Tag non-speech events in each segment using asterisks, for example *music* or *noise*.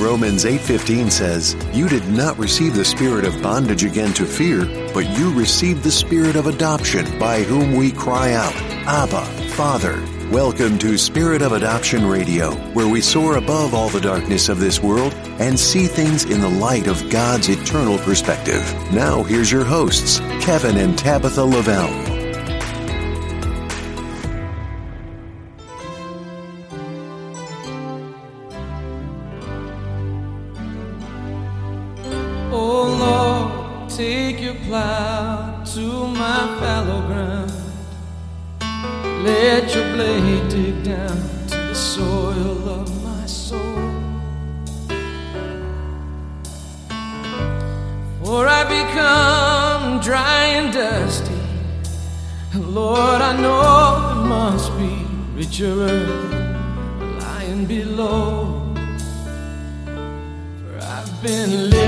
Romans 8:15 says, "You did not receive the spirit of bondage again to fear, but you received the spirit of adoption, by whom we cry out, Abba, Father." Welcome to Spirit of Adoption Radio, where we soar above all the darkness of this world and see things in the light of God's eternal perspective. Now, here's your hosts, Kevin and Tabitha Lavelle. Lord, I know it must be richer lying below. For I've been living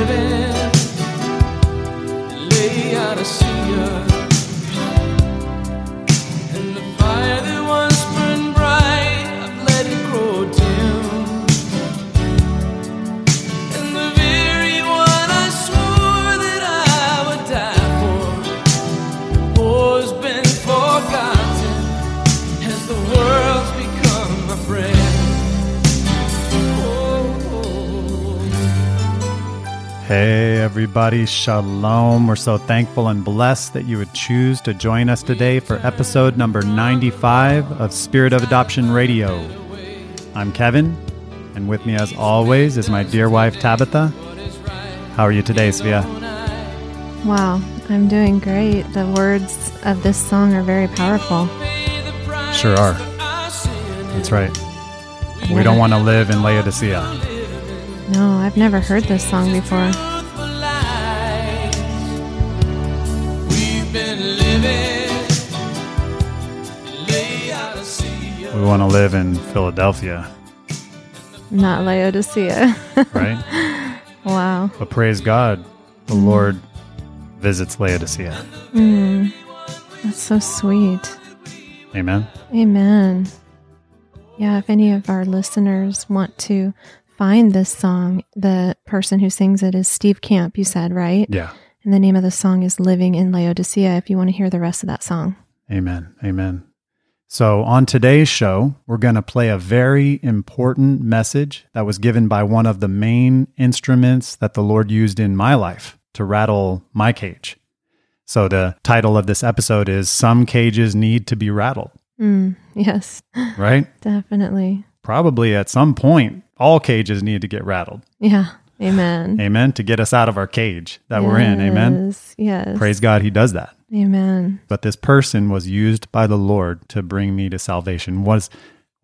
everybody, shalom. We're so thankful and blessed that you would choose to join us today for episode number 95 of Spirit of Adoption Radio. I'm Kevin, and with me, as always, is my dear wife, Tabitha. How are you today, Svea? Wow, I'm doing great. The words of this song are very powerful. Sure are. That's right. We don't want to live in Laodicea. No, I've never heard this song before. We want to live in Philadelphia. Not Laodicea. *laughs* right? Wow. But praise God, the mm. Lord visits Laodicea. Mm. That's so sweet. Amen. Amen. Yeah, if any of our listeners want to find this song, the person who sings it is Steve Camp, you said, right? Yeah. And the name of the song is Living in Laodicea if you want to hear the rest of that song. Amen. Amen. So, on today's show, we're going to play a very important message that was given by one of the main instruments that the Lord used in my life to rattle my cage. So, the title of this episode is Some Cages Need to Be Rattled. Mm, yes. Right? *laughs* Definitely. Probably at some point, all cages need to get rattled. Yeah. Amen. Amen. To get us out of our cage that yes, we're in. Amen. Yes. Praise God, He does that. Amen. But this person was used by the Lord to bring me to salvation. Was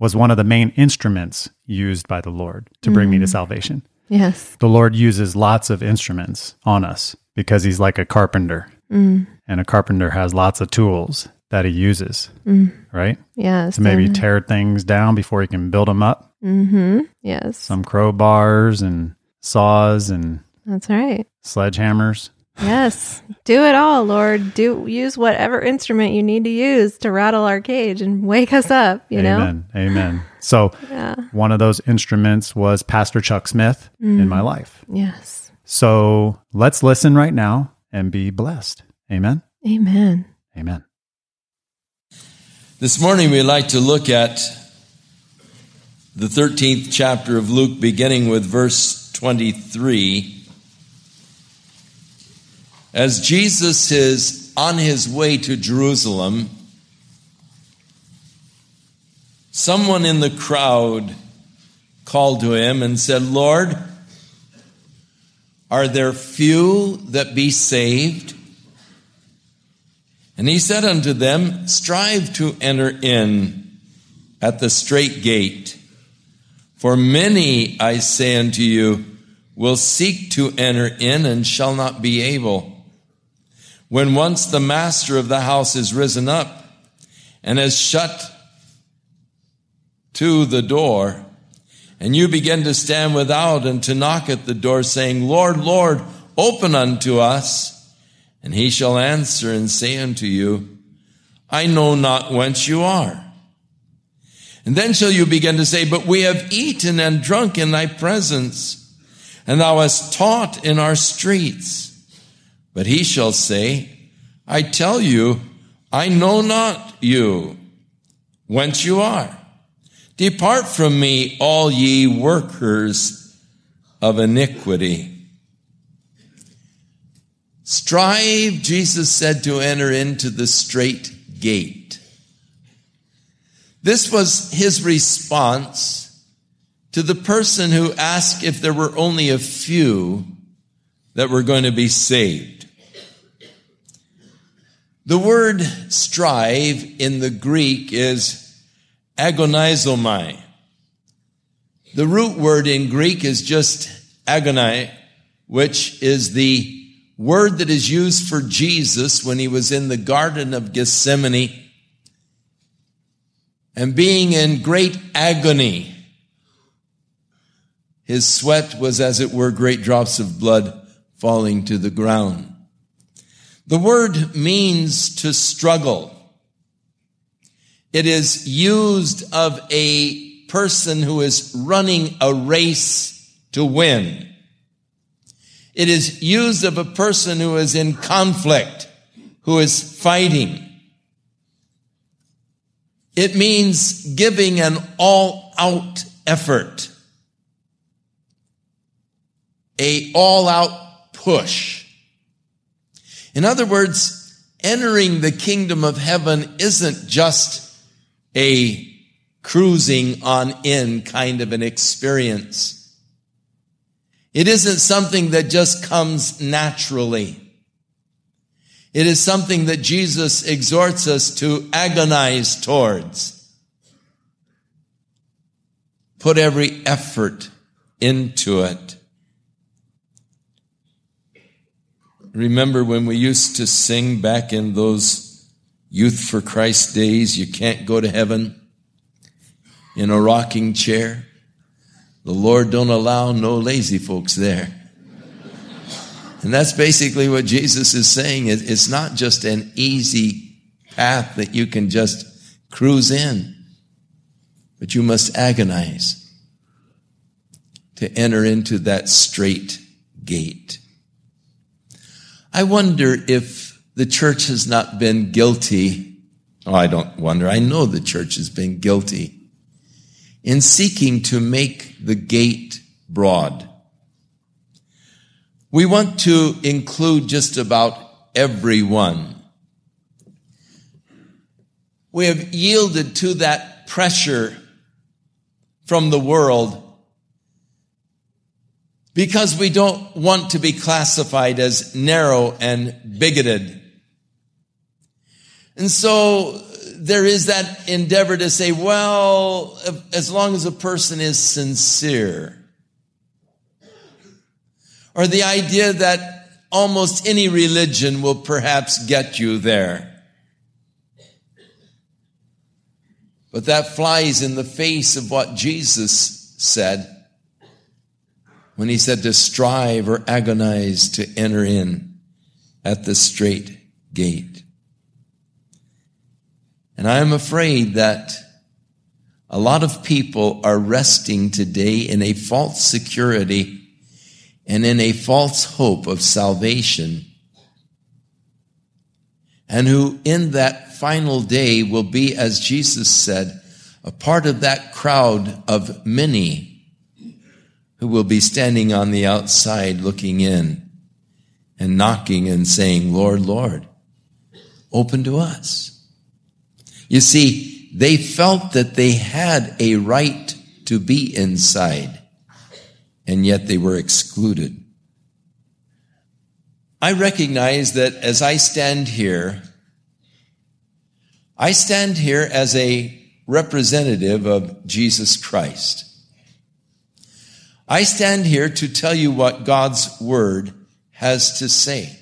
was one of the main instruments used by the Lord to bring mm. me to mm. salvation. Yes. The Lord uses lots of instruments on us because He's like a carpenter, mm. and a carpenter has lots of tools that he uses, mm. right? Yes. To maybe tear things down before he can build them up. Mm-hmm. Yes. Some crowbars and saws and that's right. Sledgehammers. Yes. Do it all, Lord. Do use whatever instrument you need to use to rattle our cage and wake us up, you Amen. know? Amen. Amen. So yeah. one of those instruments was Pastor Chuck Smith mm. in my life. Yes. So let's listen right now and be blessed. Amen. Amen. Amen. This morning we'd like to look at the 13th chapter of Luke, beginning with verse 23. As Jesus is on his way to Jerusalem, someone in the crowd called to him and said, Lord, are there few that be saved? And he said unto them, Strive to enter in at the strait gate. For many, I say unto you, will seek to enter in and shall not be able. When once the master of the house is risen up and has shut to the door, and you begin to stand without and to knock at the door, saying, Lord, Lord, open unto us. And he shall answer and say unto you, I know not whence you are. And then shall you begin to say, But we have eaten and drunk in thy presence, and thou hast taught in our streets. But he shall say, I tell you, I know not you, whence you are. Depart from me, all ye workers of iniquity. Strive, Jesus said, to enter into the strait gate. This was his response to the person who asked if there were only a few that were going to be saved. The word strive in the Greek is agonizomai. The root word in Greek is just agonia, which is the word that is used for Jesus when he was in the Garden of Gethsemane and being in great agony his sweat was, as it were, great drops of blood falling to the ground. The word means to struggle. It is used of a person who is running a race to win. It is used of a person who is in conflict, who is fighting. It means giving an all out effort a all out push. In other words, entering the kingdom of heaven isn't just a cruising on in kind of an experience. It isn't something that just comes naturally. It is something that Jesus exhorts us to agonize towards. Put every effort into it. Remember when we used to sing back in those Youth for Christ days, you can't go to heaven in a rocking chair. The Lord don't allow no lazy folks there. And that's basically what Jesus is saying. It's not just an easy path that you can just cruise in, but you must agonize to enter into that strait gate. I wonder if the church has not been guilty. Oh, I don't wonder. I know the church has been guilty in seeking to make the gate broad. We want to include just about everyone. We have yielded to that pressure from the world because we don't want to be classified as narrow and bigoted. And so there is that endeavor to say, well, as long as a person is sincere, or the idea that almost any religion will perhaps get you there. But that flies in the face of what Jesus said when he said to strive or agonize to enter in at the strait gate. And I am afraid that a lot of people are resting today in a false security and in a false hope of salvation, and who in that final day will be, as Jesus said, a part of that crowd of many who will be standing on the outside looking in and knocking and saying, Lord, Lord, open to us. You see, they felt that they had a right to be inside, and yet they were excluded. I recognize that as I stand here, I stand here as a representative of Jesus Christ. I stand here to tell you what God's word has to say.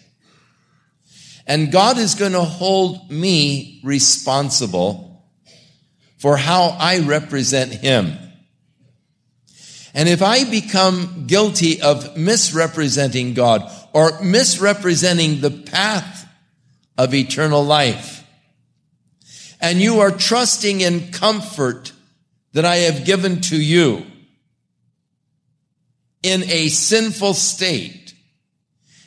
And God is going to hold me responsible for how I represent him. And if I become guilty of misrepresenting God or misrepresenting the path of eternal life, and you are trusting in comfort that I have given to you, in a sinful state,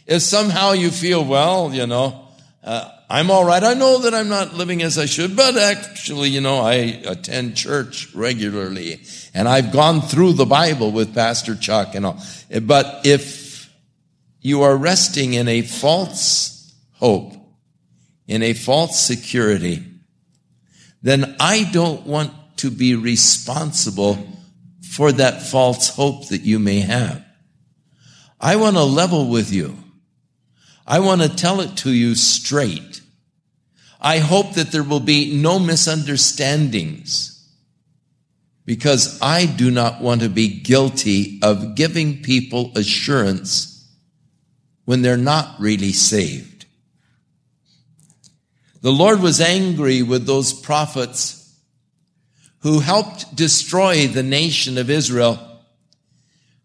if somehow you feel, well, you know, uh, I'm all right. I know that I'm not living as I should, but actually, you know, I attend church regularly and I've gone through the Bible with Pastor Chuck and all. But if you are resting in a false hope, in a false security, then I don't want to be responsible for that false hope that you may have. I want to level with you. I want to tell it to you straight. I hope that there will be no misunderstandings because I do not want to be guilty of giving people assurance when they're not really saved. The Lord was angry with those prophets who helped destroy the nation of Israel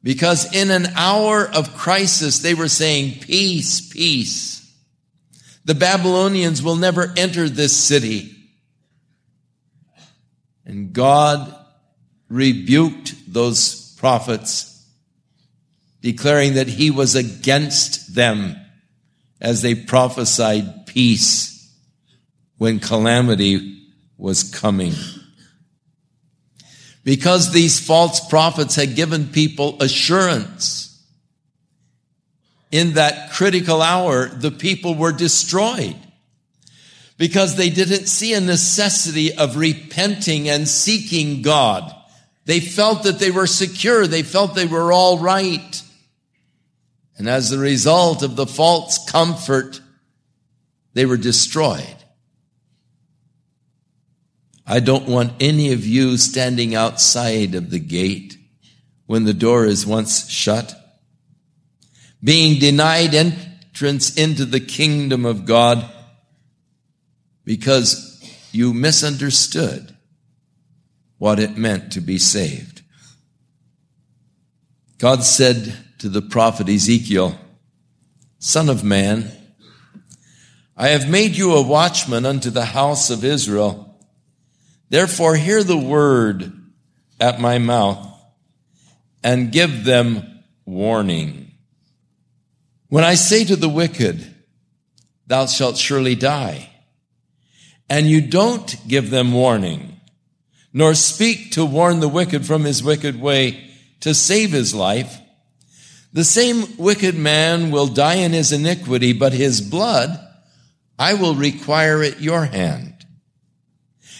because in an hour of crisis they were saying, peace, peace. The Babylonians will never enter this city. And God rebuked those prophets, declaring that he was against them as they prophesied peace when calamity was coming. Because these false prophets had given people assurance in that critical hour, the people were destroyed because they didn't see a necessity of repenting and seeking God. They felt that they were secure. They felt they were all right. And as a result of the false comfort, they were destroyed. I don't want any of you standing outside of the gate when the door is once shut being denied entrance into the kingdom of God because you misunderstood what it meant to be saved. God said to the prophet Ezekiel, Son of man, I have made you a watchman unto the house of Israel. Therefore hear the word at my mouth and give them warning. When I say to the wicked, thou shalt surely die, and you don't give them warning, nor speak to warn the wicked from his wicked way to save his life, the same wicked man will die in his iniquity, but his blood I will require at your hand.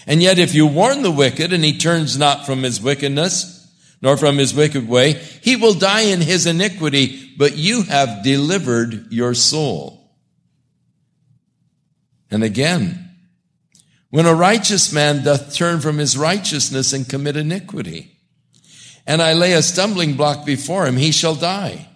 And yet if you warn the wicked and he turns not from his wickedness, nor from his wicked way. He will die in his iniquity, but you have delivered your soul. And again, when a righteous man doth turn from his righteousness and commit iniquity, and I lay a stumbling block before him, he shall die.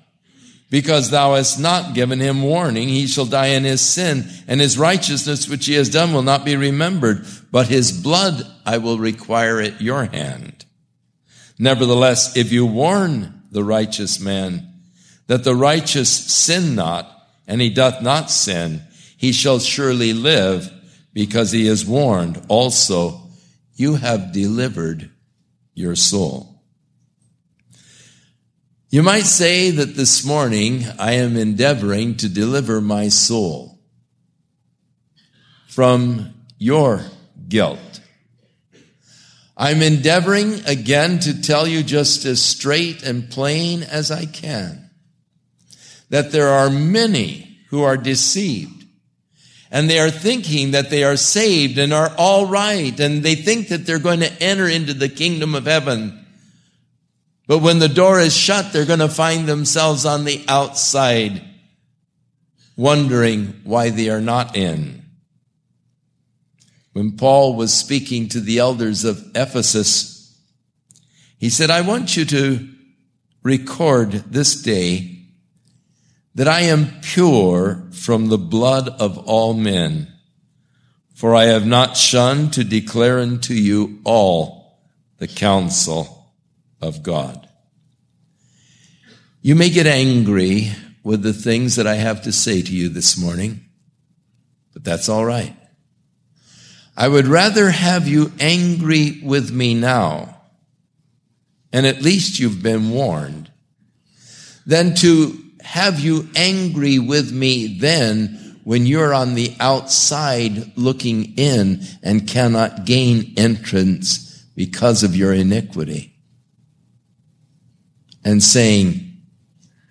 Because thou hast not given him warning, he shall die in his sin, and his righteousness which he has done will not be remembered, but his blood I will require at your hand. Nevertheless, if you warn the righteous man that the righteous sin not, and he doth not sin, he shall surely live because he is warned. Also, you have delivered your soul. You might say that this morning I am endeavoring to deliver my soul from your guilt. I'm endeavoring again to tell you just as straight and plain as I can that there are many who are deceived and they are thinking that they are saved and are all right and they think that they're going to enter into the kingdom of heaven. But when the door is shut, they're going to find themselves on the outside wondering why they are not in. When Paul was speaking to the elders of Ephesus, he said, I want you to record this day that I am pure from the blood of all men, for I have not shunned to declare unto you all the counsel of God. You may get angry with the things that I have to say to you this morning, but that's all right. I would rather have you angry with me now, and at least you've been warned, than to have you angry with me then when you're on the outside looking in and cannot gain entrance because of your iniquity. And saying,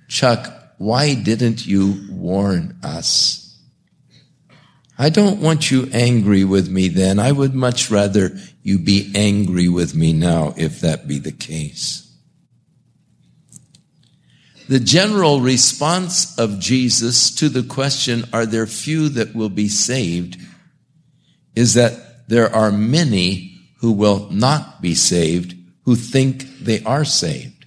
Chuck, why didn't you warn us? I don't want you angry with me then. I would much rather you be angry with me now if that be the case. The general response of Jesus to the question, are there few that will be saved, is that there are many who will not be saved who think they are saved.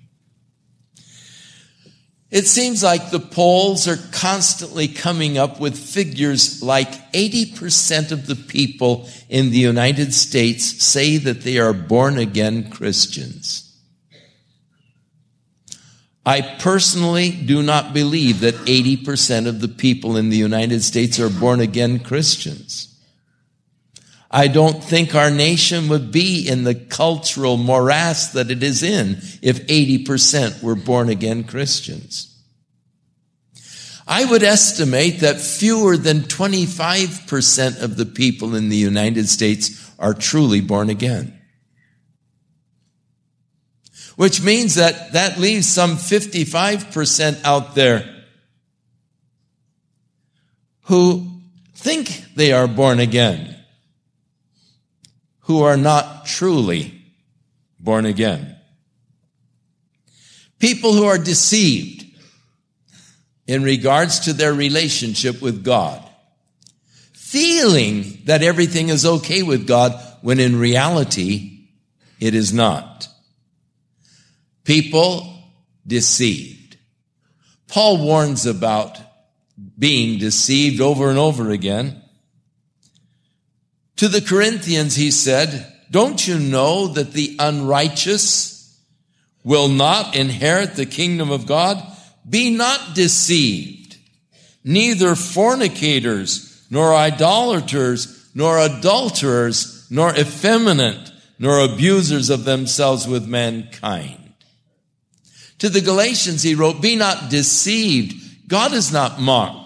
It seems like the polls are constantly coming up with figures like 80% of the people in the United States say that they are born again Christians. I personally do not believe that 80% of the people in the United States are born again Christians. I don't think our nation would be in the cultural morass that it is in if 80% were born again Christians. I would estimate that fewer than 25% of the people in the United States are truly born again. Which means that that leaves some 55% out there who think they are born again who are not truly born again. People who are deceived in regards to their relationship with God, feeling that everything is okay with God when in reality it is not. People deceived. Paul warns about being deceived over and over again. To the Corinthians, he said, Don't you know that the unrighteous will not inherit the kingdom of God? Be not deceived. Neither fornicators, nor idolaters, nor adulterers, nor effeminate, nor abusers of themselves with mankind. To the Galatians, he wrote, Be not deceived. God is not mocked.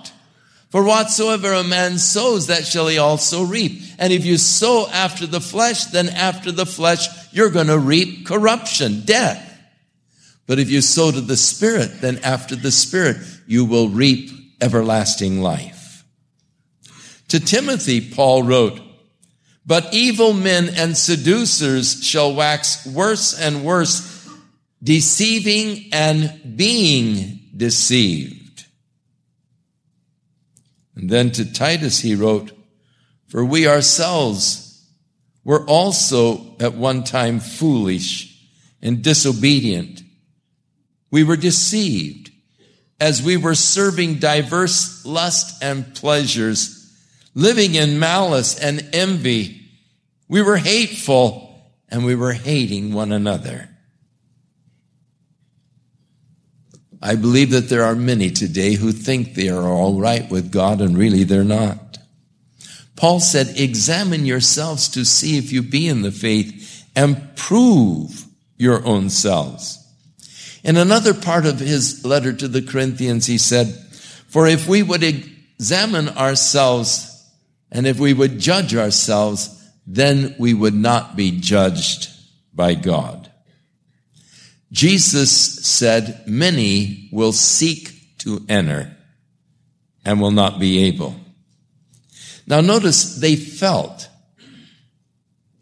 For whatsoever a man sows, that shall he also reap. And if you sow after the flesh, then after the flesh, you're going to reap corruption, death. But if you sow to the Spirit, then after the Spirit, you will reap everlasting life. To Timothy, Paul wrote, But evil men and seducers shall wax worse and worse, deceiving and being deceived. And then to Titus he wrote, For we ourselves were also at one time foolish and disobedient. We were deceived as we were serving diverse lusts and pleasures, living in malice and envy. We were hateful and we were hating one another. I believe that there are many today who think they are all right with God and really they're not. Paul said, examine yourselves to see if you be in the faith and prove your own selves. In another part of his letter to the Corinthians, he said, for if we would examine ourselves and if we would judge ourselves, then we would not be judged by God. Jesus said, Many will seek to enter and will not be able. Now notice they felt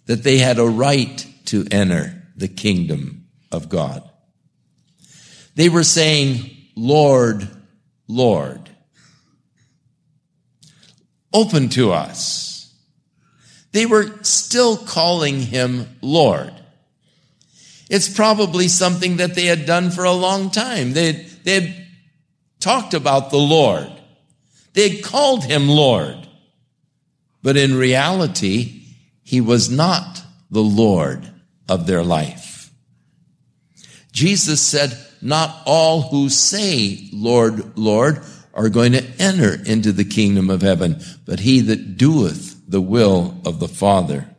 that they had a right to enter the kingdom of God. They were saying, Lord, Lord, open to us. They were still calling him Lord. It's probably something that they had done for a long time. They they had talked about the Lord. They had called him Lord. But in reality, he was not the Lord of their life. Jesus said, not all who say, Lord, Lord, are going to enter into the kingdom of heaven, but he that doeth the will of the Father.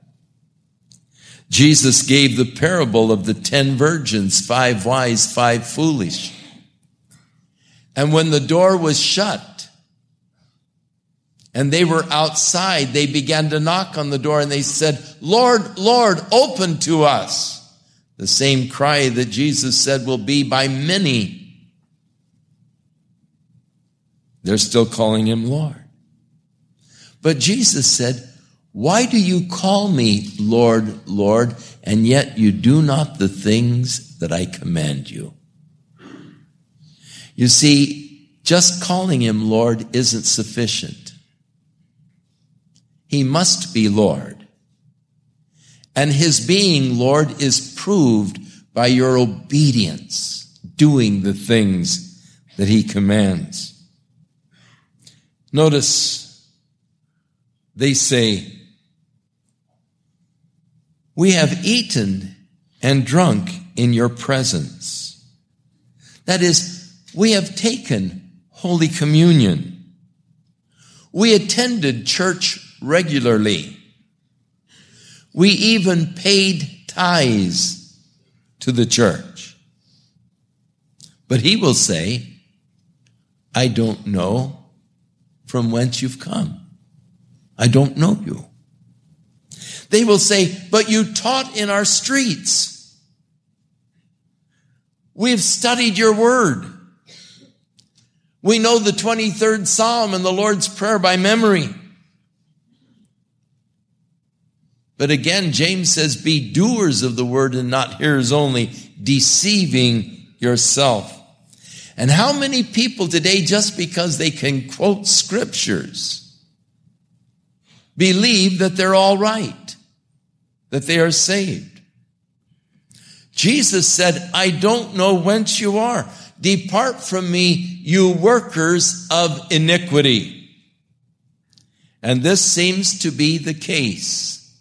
Jesus gave the parable of the ten virgins, five wise, five foolish. And when the door was shut and they were outside, they began to knock on the door and they said, Lord, Lord, open to us. The same cry that Jesus said will be by many. They're still calling him Lord. But Jesus said, Why do you call me Lord, Lord, and yet you do not the things that I command you? You see, just calling him Lord isn't sufficient. He must be Lord. And his being Lord is proved by your obedience, doing the things that he commands. Notice they say, We have eaten and drunk in your presence. That is, we have taken Holy Communion. We attended church regularly. We even paid tithes to the church. But he will say, I don't know from whence you've come. I don't know you. They will say, but you taught in our streets. We've studied your word. We know the 23rd Psalm and the Lord's Prayer by memory. But again, James says, be doers of the word and not hearers only, deceiving yourself. And how many people today, just because they can quote scriptures, believe that they're all right, that they are saved? Jesus said, I don't know whence you are. Depart from me, you workers of iniquity. And this seems to be the case.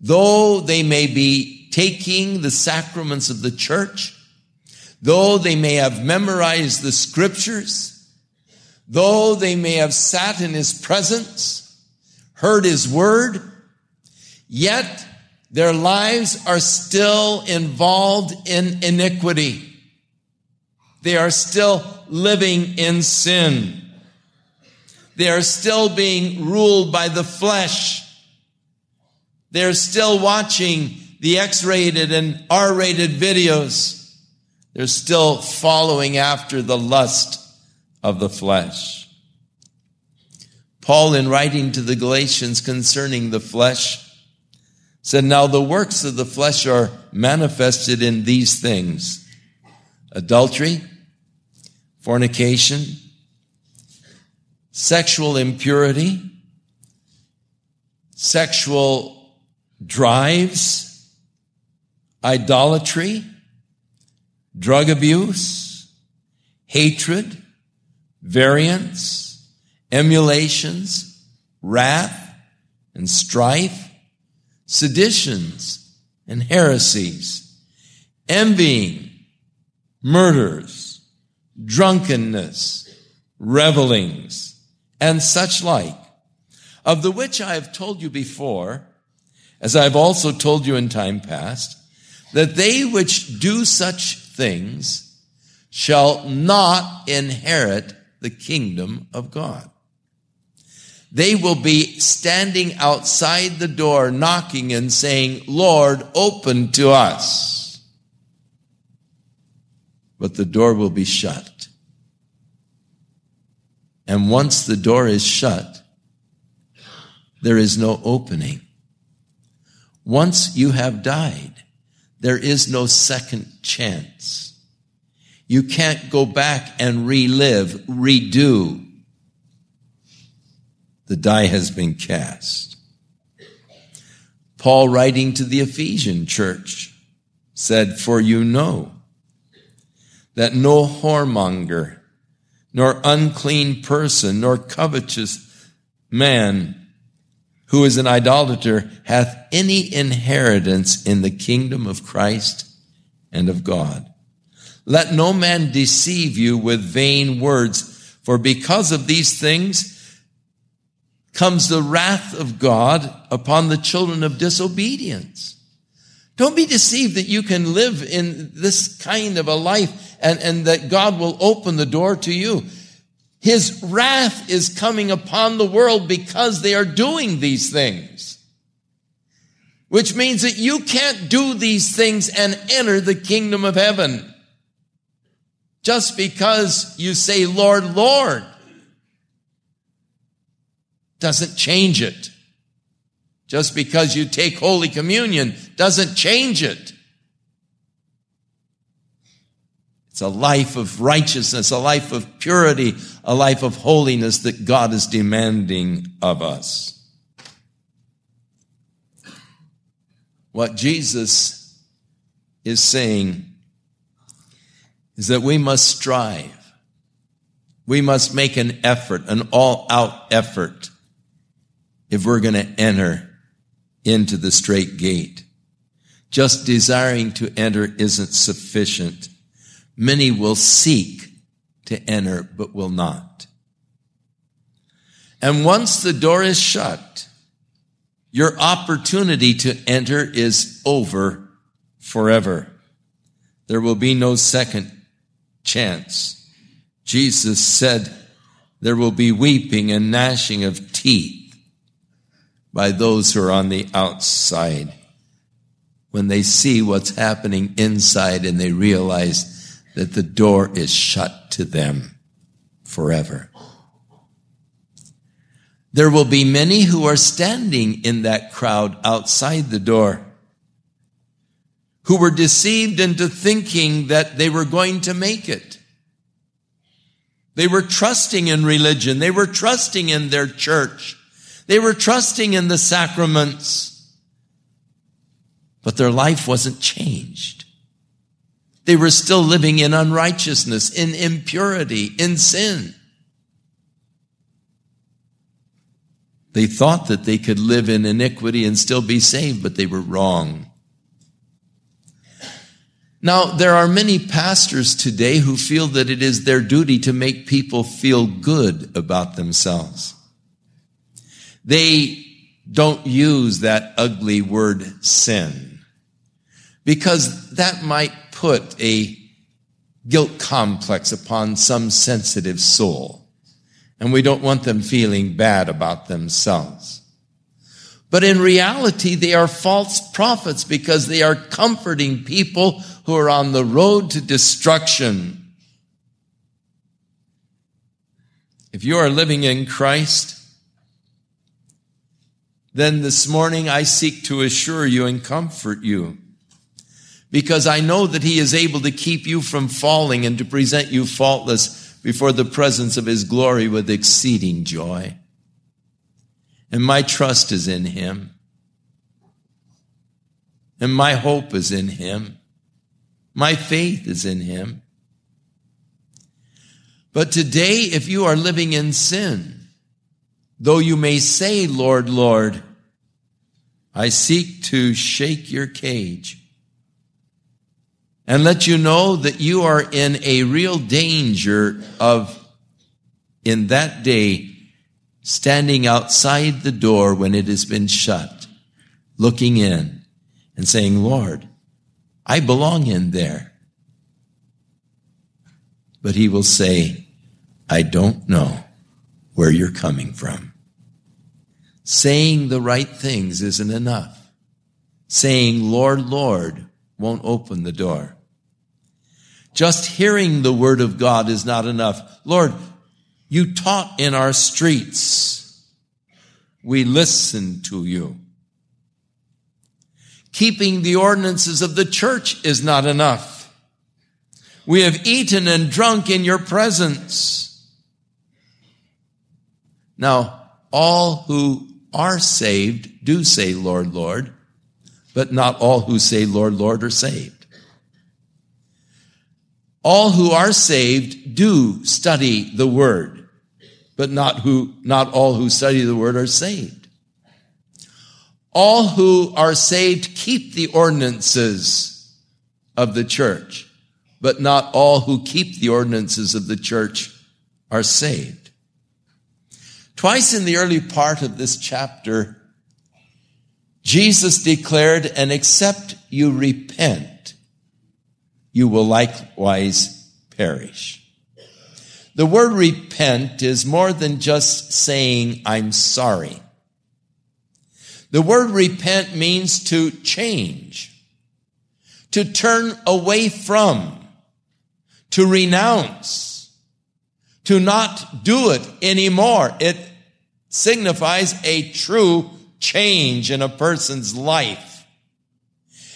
Though they may be taking the sacraments of the church, though they may have memorized the scriptures, though they may have sat in his presence, heard his word, yet their lives are still involved in iniquity. They are still living in sin. They are still being ruled by the flesh. They're still watching the X rated and R rated videos. They're still following after the lust of the flesh. Paul, in writing to the Galatians concerning the flesh, said, Now the works of the flesh are manifested in these things adultery, fornication, sexual impurity, sexual drives, idolatry, drug abuse, hatred, variance, emulations, wrath, and strife, seditions, and heresies, envying, murders, drunkenness, revelings, and such like, of the which I have told you before, as I have also told you in time past, that they which do such things shall not inherit the kingdom of God. They will be standing outside the door knocking and saying, Lord, open to us but the door will be shut. And once the door is shut, there is no opening. Once you have died, there is no second chance. You can't go back and relive, redo. The die has been cast. Paul writing to the Ephesian church said, for you know that no whoremonger, nor unclean person, nor covetous man who is an idolater hath any inheritance in the kingdom of Christ and of God. Let no man deceive you with vain words, for because of these things comes the wrath of God upon the children of disobedience. Don't be deceived that you can live in this kind of a life and, and that God will open the door to you. His wrath is coming upon the world because they are doing these things. Which means that you can't do these things and enter the kingdom of heaven. Just because you say, Lord, Lord, doesn't change it. Just because you take Holy Communion doesn't change it. It's a life of righteousness, a life of purity, a life of holiness that God is demanding of us. What Jesus is saying is that we must strive. We must make an effort, an all out effort, if we're going to enter into the strait gate. Just desiring to enter isn't sufficient. Many will seek to enter, but will not. And once the door is shut, your opportunity to enter is over forever. There will be no second chance. Jesus said there will be weeping and gnashing of teeth by those who are on the outside when they see what's happening inside and they realize that the door is shut to them forever. There will be many who are standing in that crowd outside the door who were deceived into thinking that they were going to make it. They were trusting in religion. They were trusting in their church. They were trusting in the sacraments. But their life wasn't changed. They were still living in unrighteousness, in impurity, in sin. They thought that they could live in iniquity and still be saved, but they were wrong. Now, there are many pastors today who feel that it is their duty to make people feel good about themselves. They don't use that ugly word sin because that might put a guilt complex upon some sensitive soul. And we don't want them feeling bad about themselves. But in reality, they are false prophets because they are comforting people who are on the road to destruction. If you are living in Christ, then this morning I seek to assure you and comfort you because I know that he is able to keep you from falling and to present you faultless before the presence of his glory with exceeding joy. And my trust is in him. And my hope is in him. My faith is in him. But today, if you are living in sin, though you may say, Lord, Lord, I seek to shake your cage and let you know that you are in a real danger of, in that day, standing outside the door when it has been shut, looking in and saying, Lord, I belong in there. But he will say, I don't know where you're coming from. Saying the right things isn't enough. Saying, Lord, Lord, won't open the door. Just hearing the word of God is not enough. Lord, you taught in our streets. We listened to you. Keeping the ordinances of the church is not enough. We have eaten and drunk in your presence. Now, all who are saved do say, Lord, Lord but not all who say, Lord, Lord, are saved. All who are saved do study the word, but not who, not all who study the word are saved. All who are saved keep the ordinances of the church, but not all who keep the ordinances of the church are saved. Twice in the early part of this chapter, Jesus declared, and except you repent, you will likewise perish. The word repent is more than just saying, I'm sorry. The word repent means to change, to turn away from, to renounce, to not do it anymore. It signifies a true change in a person's life.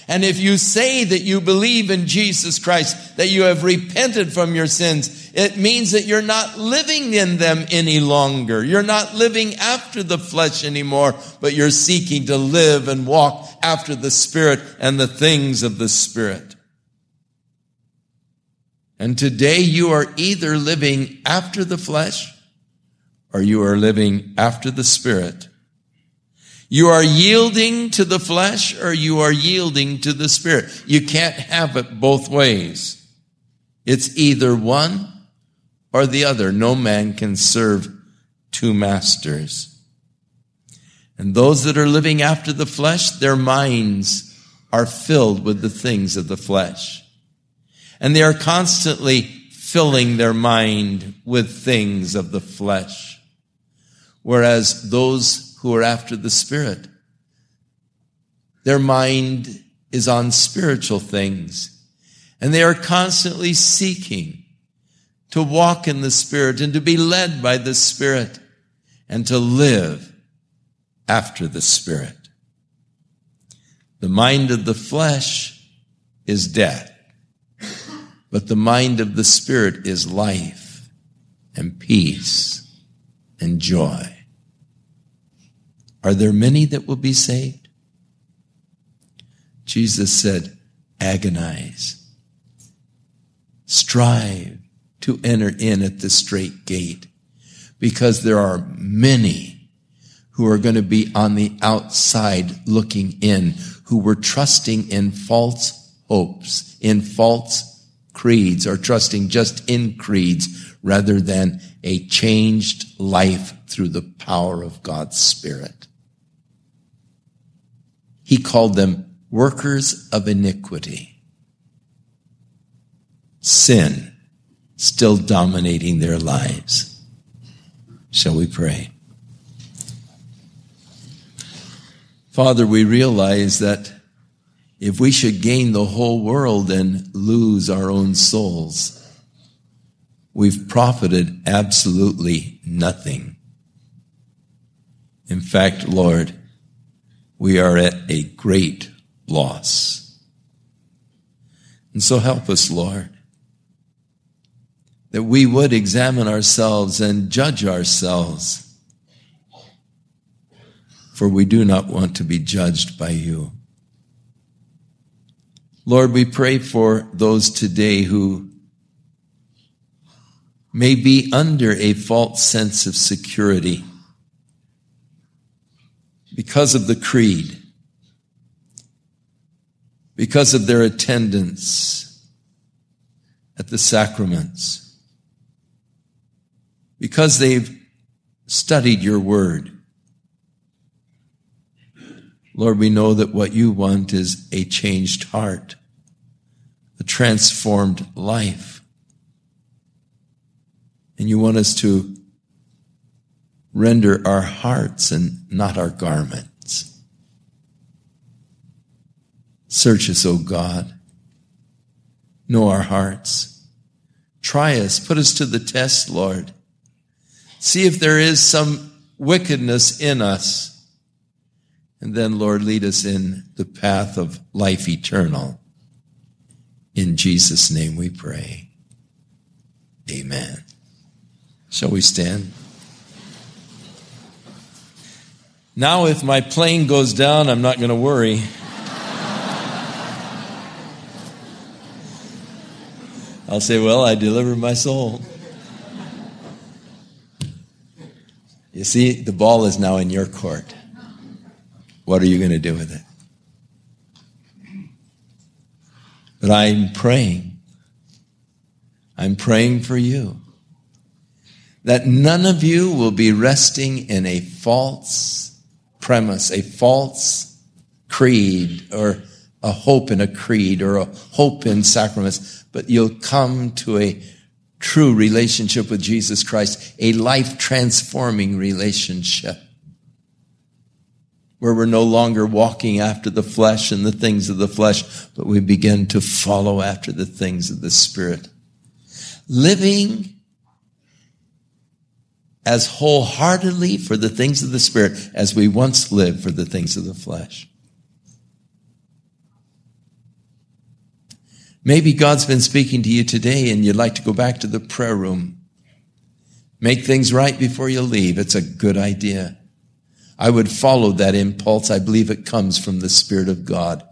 And if you say that you believe in Jesus Christ, that you have repented from your sins, it means that you're not living in them any longer. You're not living after the flesh anymore, but you're seeking to live and walk after the Spirit and the things of the Spirit. And today you are either living after the flesh or you are living after the Spirit. You are yielding to the flesh or you are yielding to the spirit. You can't have it both ways. It's either one or the other. No man can serve two masters. And those that are living after the flesh, their minds are filled with the things of the flesh. And they are constantly filling their mind with things of the flesh. Whereas those who are after the Spirit. Their mind is on spiritual things, and they are constantly seeking to walk in the Spirit and to be led by the Spirit and to live after the Spirit. The mind of the flesh is death, but the mind of the Spirit is life and peace and joy. Are there many that will be saved? Jesus said, agonize, strive to enter in at the strait gate because there are many who are going to be on the outside looking in, who were trusting in false hopes, in false creeds, or trusting just in creeds rather than a changed life through the power of God's Spirit. He called them workers of iniquity. Sin still dominating their lives. Shall we pray? Father, we realize that if we should gain the whole world and lose our own souls, we've profited absolutely nothing. In fact, Lord, we are at a great loss. And so help us, Lord, that we would examine ourselves and judge ourselves, for we do not want to be judged by you. Lord, we pray for those today who may be under a false sense of security because of the creed, because of their attendance at the sacraments, because they've studied your word. Lord, we know that what you want is a changed heart, a transformed life. And you want us to render our hearts and not our garments. Search us, O God. Know our hearts. Try us. Put us to the test, Lord. See if there is some wickedness in us. And then, Lord, lead us in the path of life eternal. In Jesus' name we pray. Amen. Shall we stand? Now, if my plane goes down, I'm not going to worry. I'll say, Well, I delivered my soul. You see, the ball is now in your court. What are you going to do with it? But I'm praying. I'm praying for you that none of you will be resting in a false premise, a false creed or a hope in a creed or a hope in sacraments, but you'll come to a true relationship with Jesus Christ, a life transforming relationship where we're no longer walking after the flesh and the things of the flesh, but we begin to follow after the things of the Spirit. Living as wholeheartedly for the things of the Spirit as we once lived for the things of the flesh. Maybe God's been speaking to you today and you'd like to go back to the prayer room. Make things right before you leave. It's a good idea. I would follow that impulse. I believe it comes from the Spirit of God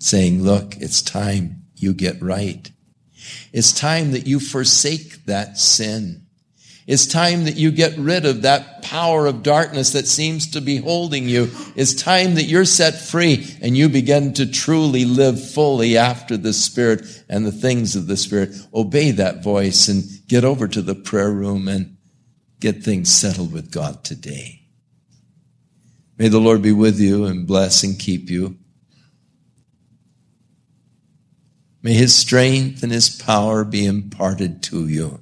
saying, look, it's time you get right. It's time that you forsake that sin. It's time that you get rid of that power of darkness that seems to be holding you. It's time that you're set free and you begin to truly live fully after the Spirit and the things of the Spirit. Obey that voice and get over to the prayer room and get things settled with God today. May the Lord be with you and bless and keep you. May his strength and his power be imparted to you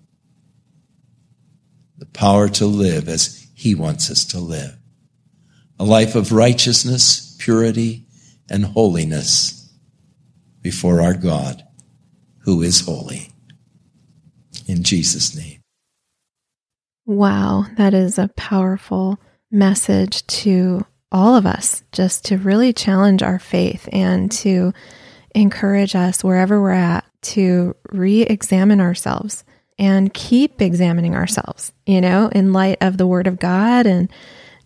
the power to live as He wants us to live. A life of righteousness, purity, and holiness before our God, who is holy. In Jesus' name. Wow, that is a powerful message to all of us, just to really challenge our faith and to encourage us wherever we're at to re examine ourselves and keep examining ourselves, you know, in light of the word of God and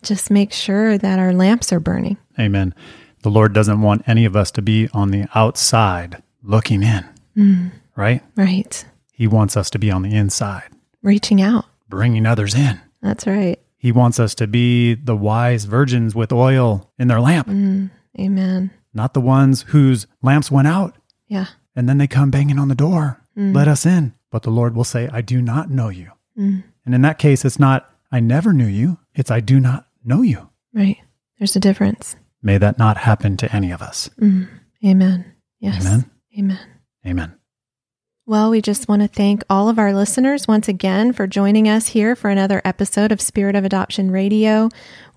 just make sure that our lamps are burning. Amen. The Lord doesn't want any of us to be on the outside looking in, mm. right? Right. He wants us to be on the inside, reaching out, bringing others in. That's right. He wants us to be the wise virgins with oil in their lamp. Mm. Amen. Not the ones whose lamps went out. Yeah. And then they come banging on the door. Mm. Let us in. But the Lord will say, I do not know you. Mm. And in that case, it's not, I never knew you. It's, I do not know you. Right. There's a difference. May that not happen to any of us. Mm. Amen. Yes. Amen. Amen. Amen. Well, we just want to thank all of our listeners once again for joining us here for another episode of Spirit of Adoption Radio.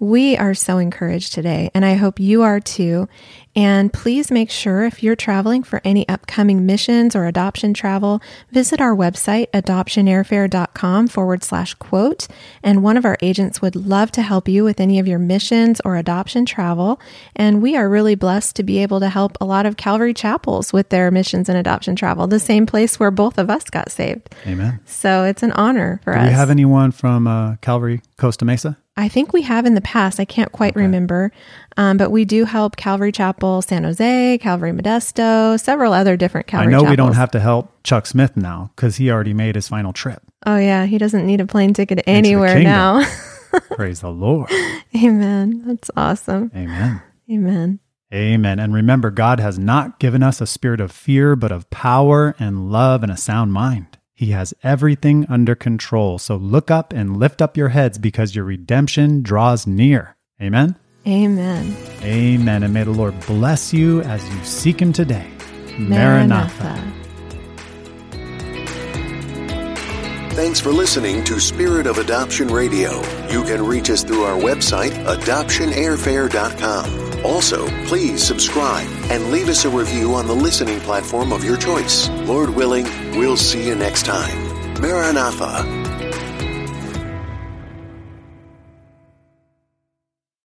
We are so encouraged today, and I hope you are too. And please make sure if you're traveling for any upcoming missions or adoption travel, visit our website, adoptionairfare.com forward slash quote. And one of our agents would love to help you with any of your missions or adoption travel. And we are really blessed to be able to help a lot of Calvary chapels with their missions and adoption travel, the same place where both of us got saved. Amen. So it's an honor for Do us. Do you have anyone from uh, Calvary Costa Mesa? I think we have in the past. I can't quite okay. remember. Um, but we do help Calvary Chapel San Jose, Calvary Modesto, several other different Calvary I know chapels. we don't have to help Chuck Smith now because he already made his final trip. Oh, yeah. He doesn't need a plane ticket anywhere now. *laughs* Praise the Lord. *laughs* Amen. That's awesome. Amen. Amen. Amen. And remember, God has not given us a spirit of fear, but of power and love and a sound mind. He has everything under control. So look up and lift up your heads because your redemption draws near. Amen. Amen. Amen. And may the Lord bless you as you seek Him today. Maranatha. Maranatha. Thanks for listening to Spirit of Adoption Radio. You can reach us through our website, adoptionairfare.com. Also, please subscribe and leave us a review on the listening platform of your choice. Lord willing, we'll see you next time. Maranatha.